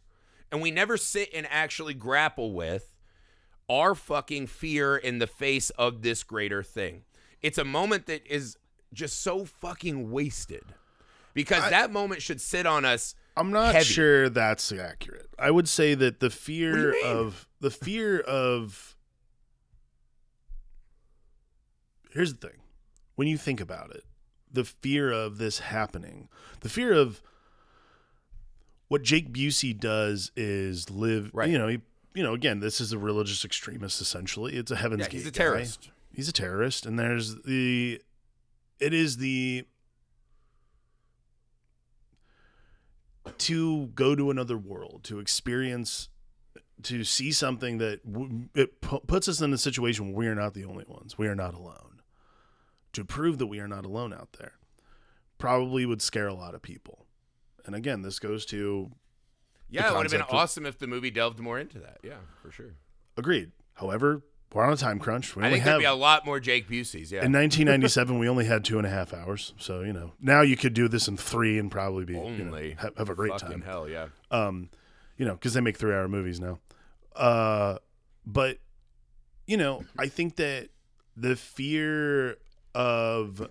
And we never sit and actually grapple with our fucking fear in the face of this greater thing. It's a moment that is just so fucking wasted because I- that moment should sit on us. I'm not heavy. sure that's accurate. I would say that the fear of the fear of Here's the thing. When you think about it, the fear of this happening, the fear of what Jake Busey does is live, Right. you know, he, you know, again, this is a religious extremist essentially. It's a heaven's Yeah, gate. he's a guy. terrorist. He's a terrorist and there's the it is the to go to another world, to experience, to see something that w- it pu- puts us in a situation where we are not the only ones. We are not alone. To prove that we are not alone out there, probably would scare a lot of people. And again, this goes to Yeah, it would have been awesome if the movie delved more into that. Yeah, for sure. agreed. However, we're on a time crunch. We I think there'd have be a lot more Jake Buseys. Yeah. in 1997 we only had two and a half hours. So you know now you could do this in three and probably be you know, have, have a great Fucking time. hell, yeah. um, you know, because they make three hour movies now. Uh, but you know, I think that the fear of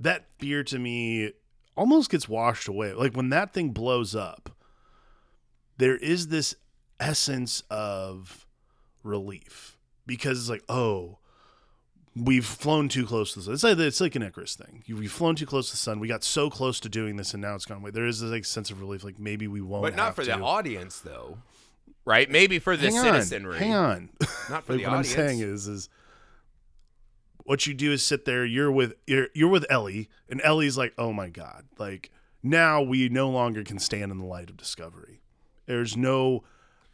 that fear to me almost gets washed away. Like when that thing blows up, there is this essence of relief because it's like, oh, we've flown too close to the sun. It's like it's like an Icarus thing. We've flown too close to the sun. We got so close to doing this, and now it's gone away. There is this like sense of relief, like maybe we won't. But not for to. the audience, though. Right? Maybe for the hang citizenry. On, hang on. Not for Like, the what audience. I'm saying is, is what you do is sit there. You're with you're you're with Ellie, and Ellie's like, oh my god, like now we no longer can stand in the light of discovery. There's no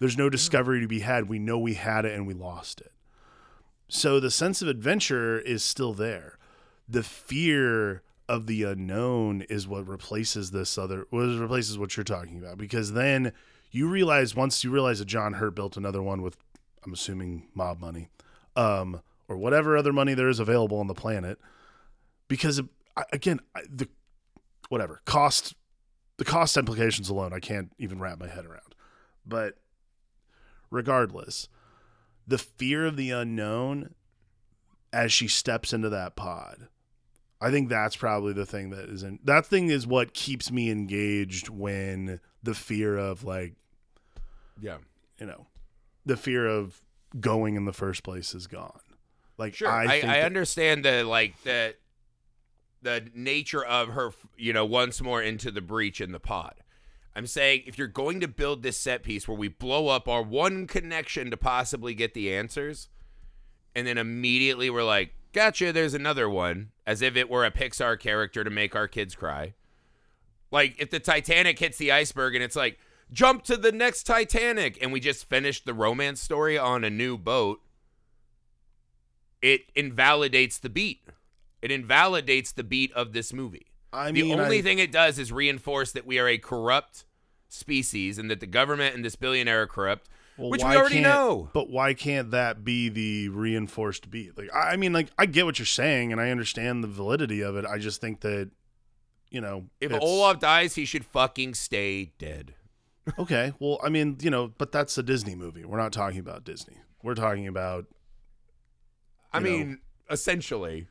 there's no discovery to be had. We know we had it and we lost it. So the sense of adventure is still there. The fear of the unknown is what replaces this other what replaces what you're talking about because then you realize once you realize that John Hurt built another one with I'm assuming mob money um or whatever other money there is available on the planet because again the whatever cost the cost implications alone I can't even wrap my head around but regardless the fear of the unknown as she steps into that pod I think that's probably the thing that is in that thing is what keeps me engaged when the fear of like Yeah. you know the fear of going in the first place is gone like Sure. I, I, I, that- understand the like the the nature of her, you know, once more into the breach in the pod. I'm saying if you're going to build this set piece where we blow up our one connection to possibly get the answers, and then immediately we're like, gotcha, there's another one, as if it were a Pixar character to make our kids cry. Like if the Titanic hits the iceberg and it's like, jump to the next Titanic, and we just finished the romance story on a new boat, it invalidates the beat. It invalidates the beat of this movie. I the mean only I- thing it does is reinforce that we are a corrupt species and that the government and this billionaire are corrupt, Well, which we already know. But why can't that be the reinforced beat? Like, I I mean, like, I get what you're saying, and I understand the validity of it. I just think that, you know, If Olaf dies, he should fucking stay dead. okay, well, I mean, you know, but that's a Disney movie. We're not talking about Disney. We're talking about I know. mean, essentially.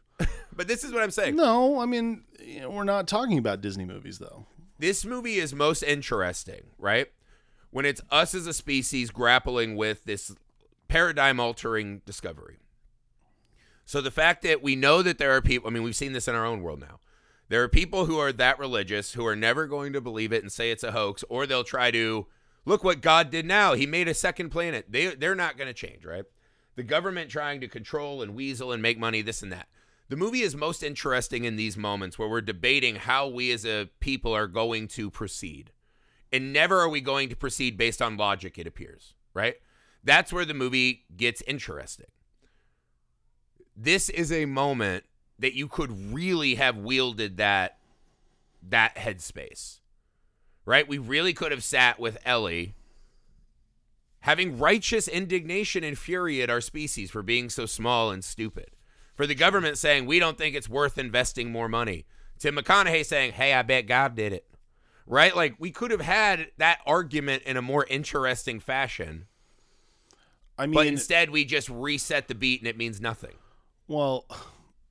But this is what I'm saying. no. I mean, you know, we're not talking about Disney movies, though. this movie is most interesting, right? When it's us as a species grappling with this paradigm altering discovery. So the fact that we know that there are people, I mean, we've seen this in our own world now. There are people who are that religious who are never going to believe it and say it's a hoax, or they'll try to look what God did now. He made a second planet. They they're not going to change, right? The government trying to control and weasel and make money, this and that. The movie is most interesting in these moments where we're debating how we as a people are going to proceed. And never are we going to proceed based on logic, it appears, right? That's where the movie gets interesting. This is a moment that you could really have wielded that that headspace. Right? We really could have sat with Ellie having righteous indignation and fury at our species for being so small and stupid. For the government saying we don't think it's worth investing more money. Tim McConaughey saying, "Hey, I bet God did it." Right? Like we could have had that argument in a more interesting fashion, I mean, but instead we just reset the beat and it means nothing. Well,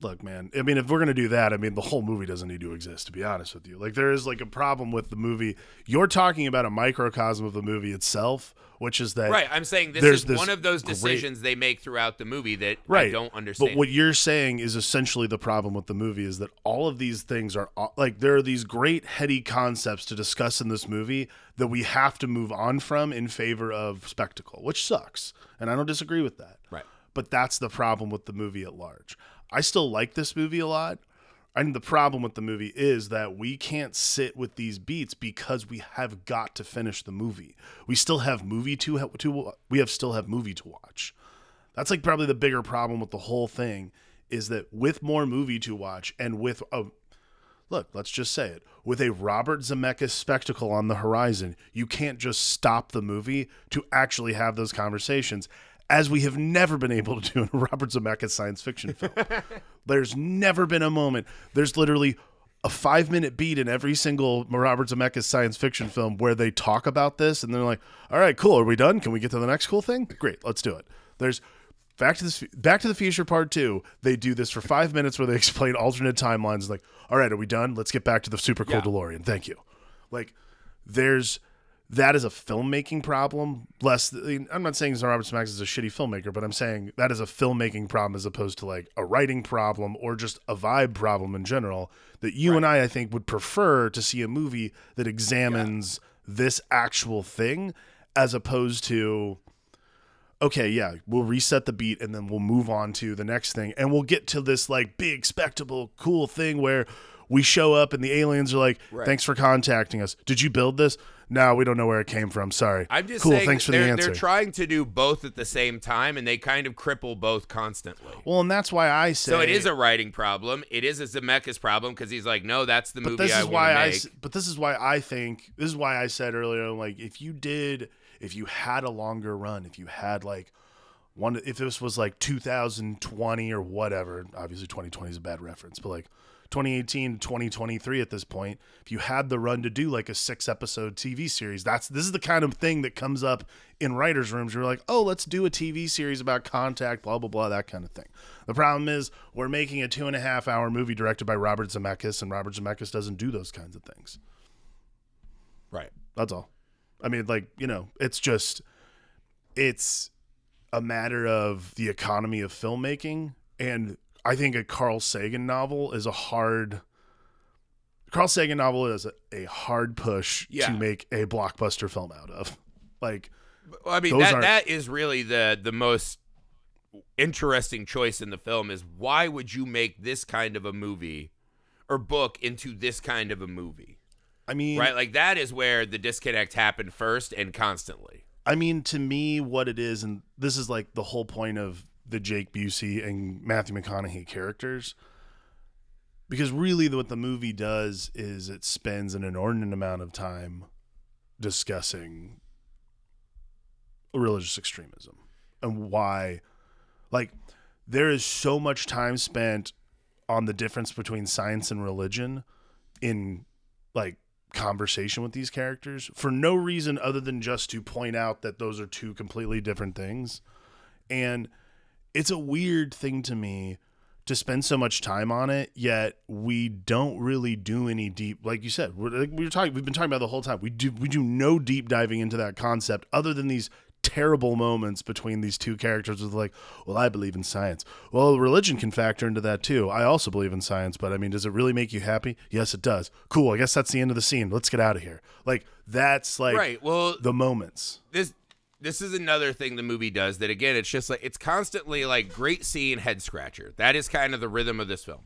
look, man. I mean, if we're gonna do that, I mean, the whole movie doesn't need to exist. To be honest with you, like there is like a problem with the movie. You're talking about a microcosm of the movie itself, which is that Right. I'm saying this is this one of those great- decisions they make throughout the movie that right. I don't understand. But what you're saying is essentially the problem with the movie is that all of these things are like there are these great heady concepts to discuss in this movie that we have to move on from in favor of spectacle, which sucks, and I don't disagree with that. right. but that's the problem with the movie at large. I still like this movie a lot. And the problem with the movie is that we can't sit with these beats because we have got to finish the movie. We still have movie to to we have still have movie to watch. That's like probably the bigger problem with the whole thing is that with more movie to watch and with a look, let's just say it, with a Robert Zemeckis spectacle on the horizon, you can't just stop the movie to actually have those conversations as we have never been able to do in a Robert Zemeckis science fiction film. There's never been a moment. There's literally a five minute beat in every single Robert Zemeckis science fiction film where they talk about this and they're like, all right, cool. Are we done? Can we get to the next cool thing? Great. Let's do it. There's Back to this, Back to the Future Part Two. They do this for five minutes where they explain alternate timelines. Like, all right, are we done? Let's get back to the super cool Yeah. DeLorean. Thank you. Like, there's that is a filmmaking problem. Less, I'm not saying Robert Zemeckis is a shitty filmmaker, but I'm saying that is a filmmaking problem as opposed to like a writing problem or just a vibe problem in general. That you and I, I think, would prefer to see a movie that examines this actual thing as opposed to okay, yeah, we'll reset the beat and then we'll move on to the next thing. And we'll get to this like big, spectacle, cool thing where we show up and the aliens are like, Right. thanks for contacting us. Did you build this? No, we don't know where it came from. Sorry. I'm just cool. saying Thanks for the answer. they're trying to do both at the same time, and they kind of cripple both constantly. well, and that's why I say. So it is a writing problem. It is a Zemeckis problem because he's like, no, that's the But movie this I is want why I. But this is why I think. This is why I said earlier, like, if you did, if you had a longer run, if you had like one, if this was like 2020 or whatever, obviously 2020 is a bad reference, but like 2018, 2023 at this point, if you had the run to do like a six episode TV series, that's this is the kind of thing that comes up in writers' rooms. You're like, oh, let's do a TV series about contact, blah blah blah, that kind of thing. The problem is we're making a two and a half hour movie directed by Robert Zemeckis, and Robert Zemeckis doesn't do those kinds of things. Right. That's all. I mean, like, you know, it's just it's a matter of the economy of filmmaking and I think a Carl Sagan novel is a hard Carl Sagan novel is a, a hard push Yeah. to make a blockbuster film out of. Like Well, I mean, that aren't- that is really the the most interesting choice in the film is why would you make this kind of a movie or book into this kind of a movie? I mean Right? Like that is where the disconnect happened first and constantly. I mean, to me, what it is, and this is like the whole point of the Jake Busey and Matthew McConaughey characters, because really what the movie does is it spends an inordinate amount of time discussing religious extremism and why, like, there is so much time spent on the difference between science and religion in like conversation with these characters for no reason other than just to point out that those are two completely different things. And it's a weird thing to me to spend so much time on it, yet we don't really do any deep like you said, we're, like we were talking we've been talking about the whole time. We do we do no deep diving into that concept other than these terrible moments between these two characters with like, well, I believe in science. Well, religion can factor into that too. I also believe in science, but I mean, does it really make you happy? Yes, it does. Cool. I guess that's the end of the scene. Let's get out of here. Like that's like right. Well, the moments. this this is another thing the movie does that again it's just like it's constantly like great scene head scratcher. That is kind of the rhythm of this film.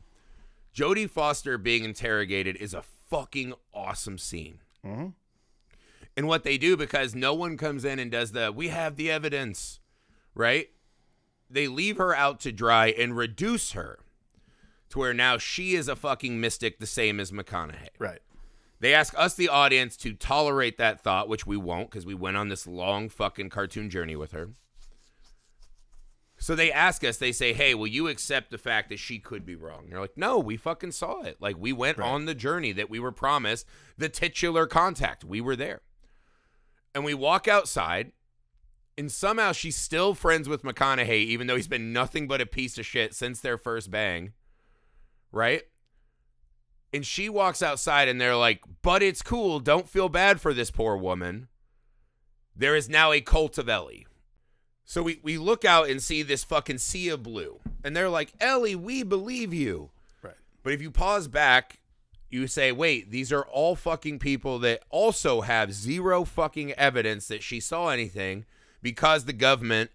Jodie foster being interrogated is a fucking awesome scene. Mhm. and what they do because no one comes in and does the we have the evidence right? They leave her out to dry and reduce her to where now she is a fucking mystic the same as mcconaughey. Right. They ask us, the audience, to tolerate that thought, which we won't because we went on this long fucking cartoon journey with her. So they ask us, they say, hey, will you accept the fact that she could be wrong? And you're like, no, we fucking saw it. Like, we went Right. on the journey that we were promised, the titular contact. We were there. And we walk outside, and somehow she's still friends with McConaughey, even though he's been nothing but a piece of shit since their first bang. Right? And she walks outside and they're like, but it's cool. Don't feel bad for this poor woman. There is now a cult of Ellie. So we, we look out and see this fucking sea of blue. And they're like, Ellie, we believe you. Right. But if you pause back, you say, wait, these are all fucking people that also have zero fucking evidence that she saw anything because the government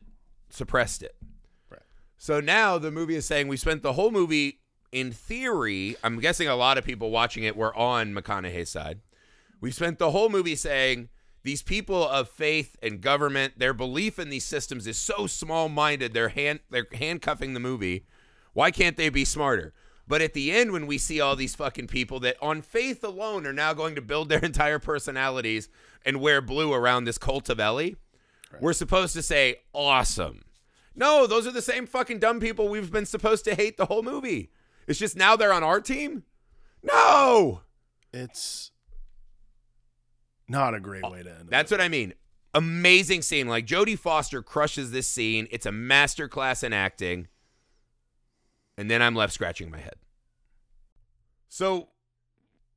suppressed it. Right. So now the movie is saying we spent the whole movie, in theory, I'm guessing a lot of people watching it were on McConaughey's side. We spent the whole movie saying these people of faith and government, their belief in these systems is so small-minded. They're hand they're handcuffing the movie. Why can't they be smarter? But at the end, when we see all these fucking people that on faith alone are now going to build their entire personalities and wear blue around this cult of Ellie, we're supposed to say, awesome. No, those are the same fucking dumb people we've been supposed to hate the whole movie. It's just now they're on our team? No. It's not a great way to end. That's what I mean. Amazing scene. Like Jodie Foster crushes this scene. It's a masterclass in acting. And then I'm left scratching my head. So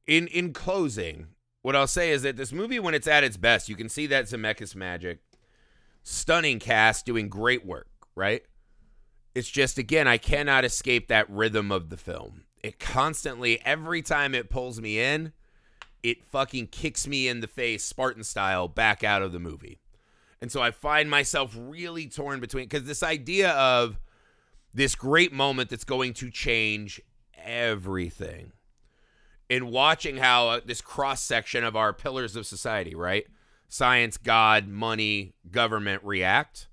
in in closing, what I'll say is that this movie, when it's at its best, you can see that Zemeckis magic. Stunning cast doing great work, right? It's just again, I cannot escape that rhythm of the film. It constantly, every time it pulls me in, it fucking kicks me in the face, Spartan style, back out of the movie. And so I find myself really torn between because this idea of this great moment that's going to change everything. In watching how uh, this cross section of our pillars of society, right? Science, God, money, government react,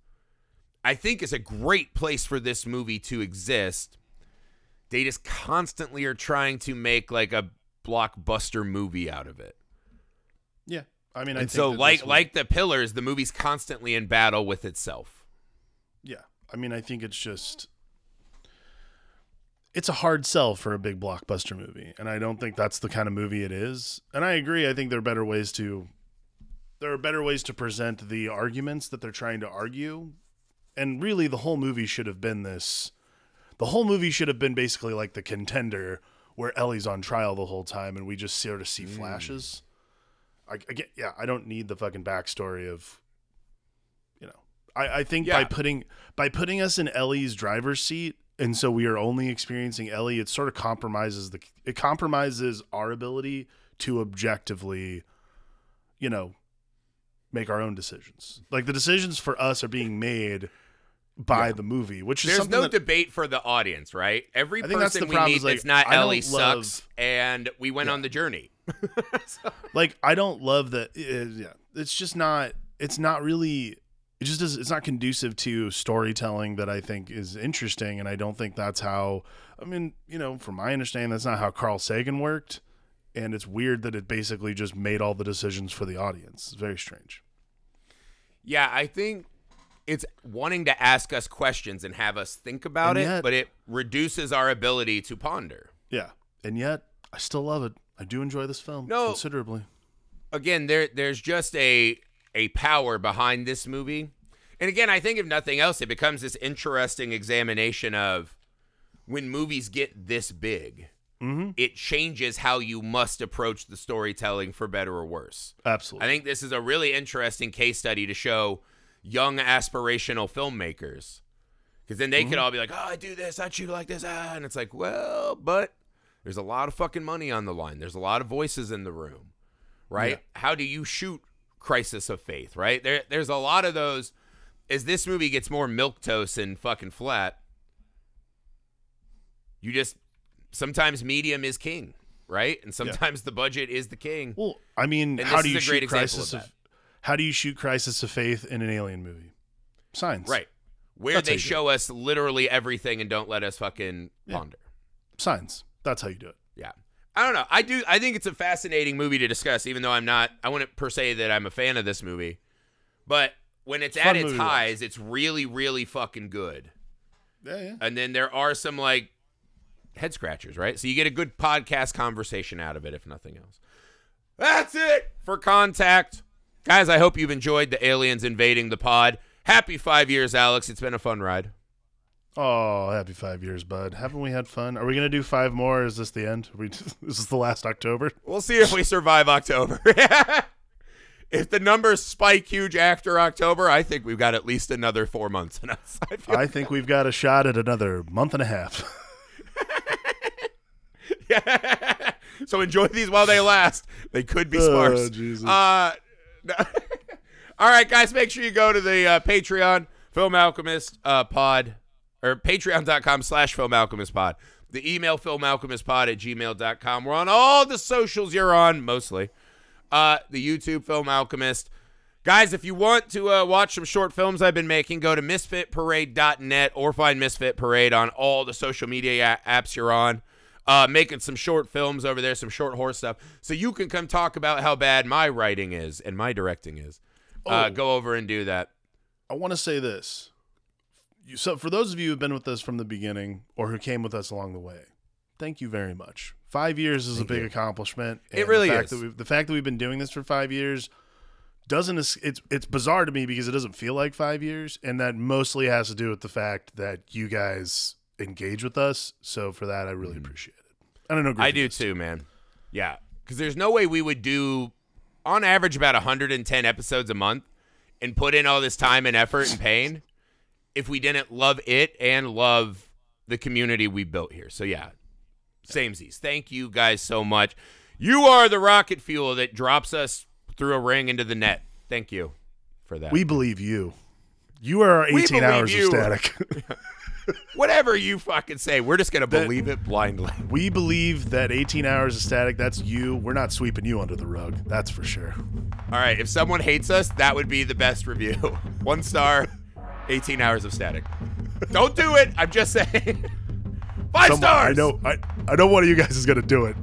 I think is a great place for this movie to exist. They just constantly are trying to make like a blockbuster movie out of it. Yeah, I mean, I and think so like like the pillars, the movie's constantly in battle with itself. yeah, I mean, I think it's just it's a hard sell for a big blockbuster movie, and I don't think that's the kind of movie it is. And I agree. I think there are better ways to there are better ways to present the arguments that they're trying to argue. And really, the whole movie should have been this. The whole movie should have been basically like the contender, where Ellie's on trial the whole time, and we just sort of see mm. flashes. I, I get, yeah, I don't need the fucking backstory of, you know, I, I think by putting by putting us in Ellie's driver's seat, and so we are only experiencing Ellie. It sort of compromises the it compromises our ability to objectively, you know, make our own decisions. Like the decisions for us are being made by Yeah. the movie, which is There's no that, debate for the audience, right? Every I think that's person we meet is, like, that's not I Ellie love- sucks, and we went Yeah. on the journey. like I don't love that. uh, yeah, it's just not. It's not really. It just does. It's not conducive to storytelling that I think is interesting, and I don't think that's how. I mean, you know, from my understanding, that's not how Carl Sagan worked, and it's weird that it basically just made all the decisions for the audience. It's very strange. Yeah, I think it's wanting to ask us questions and have us think about And it, yet- but it reduces our ability to ponder. Yeah, and yet I still love it. I do enjoy this film No. considerably. Again, there there's just a a power behind this movie. And again, I think if nothing else, it becomes this interesting examination of when movies get this big, Mm-hmm. it changes how you must approach the storytelling for better or worse. Absolutely. I think this is a really interesting case study to show young aspirational filmmakers. Because then they could all be like, oh, I do this, I shoot like this. Ah. And it's like, well, but there's a lot of fucking money on the line. There's a lot of voices in the room, right? How do you shoot Crisis of Faith, right? There, There's a lot of those. As this movie gets more milquetoast and fucking flat, you just sometimes medium is king, right? And sometimes the budget is the king. well, I mean, And how do you a shoot Crisis of of, that. How do you shoot Crisis of Faith in an alien movie? Signs. Right. Where That's they show us literally everything and don't let us fucking Yeah. ponder. Signs. That's how you do it. Yeah. I don't know. I do I think it's a fascinating movie to discuss, even though I'm not I wouldn't per se that I'm a fan of this movie. But when it's Fun at its watch. highs, it's really, really fucking good. Yeah, yeah. And then there are some like head scratchers, right? So you get a good podcast conversation out of it, if nothing else. That's it for contact. Guys, I hope you've enjoyed the aliens invading the pod. Happy five years, Alex. It's been a fun ride. Oh, happy five years, bud. Haven't we had fun? Are we gonna do five more? Or is this the end? Are we this is the last October. We'll see if we survive October. if the numbers spike huge after October, I think we've got at least another four months in us. I I think we've got a shot at another month and a half. Yeah. so enjoy these while they last. They could be Oh, sparse. Jesus. Uh. all right, guys, make sure you go to the uh, Patreon, Film Alchemist uh, Pod, or patreon.com slash Film Alchemist Pod. The email, Film Alchemist Pod at gmail.com. We're on all the socials you're on, mostly. Uh, the YouTube, Film Alchemist. Guys, if you want to uh, watch some short films I've been making, go to misfitparade.net or find Misfit Parade on all the social media apps you're on. Uh, making some short films over there, some short horse stuff, so you can come talk about how bad my writing is and my directing is. Uh, Oh. go over and do that. I want to say this. you, so for those of you who've been with us from the beginning or who came with us along the way, thank you very much. Five years is a big you. accomplishment. It really the fact is. That the fact that we've been doing this for five years doesn't it's it's bizarre to me because it doesn't feel like five years, and that mostly has to do with the fact that you guys engage with us. So for that, I really appreciate it. I don't know. Mm-hmm. I do too, man. Yeah, because there's no way we would do, on average, about 110 episodes a month and put in all this time and effort and pain if we didn't love it and love the community we built here. So yeah, samesies. Thank you guys so much. You are the rocket fuel that drops us through a ring into the net. Thank you for that. We believe you. You are our 18 hours you. of static. Whatever you fucking say, we're just gonna believe it blindly. we believe that 18 hours of static, that's you. We're not sweeping you under the rug. That's for sure. All right, if someone hates us, that would be the best review. One star, 18 hours of static. Don't do it. I'm just saying. Five Someone- stars. I know I, I know one of you guys is gonna do it.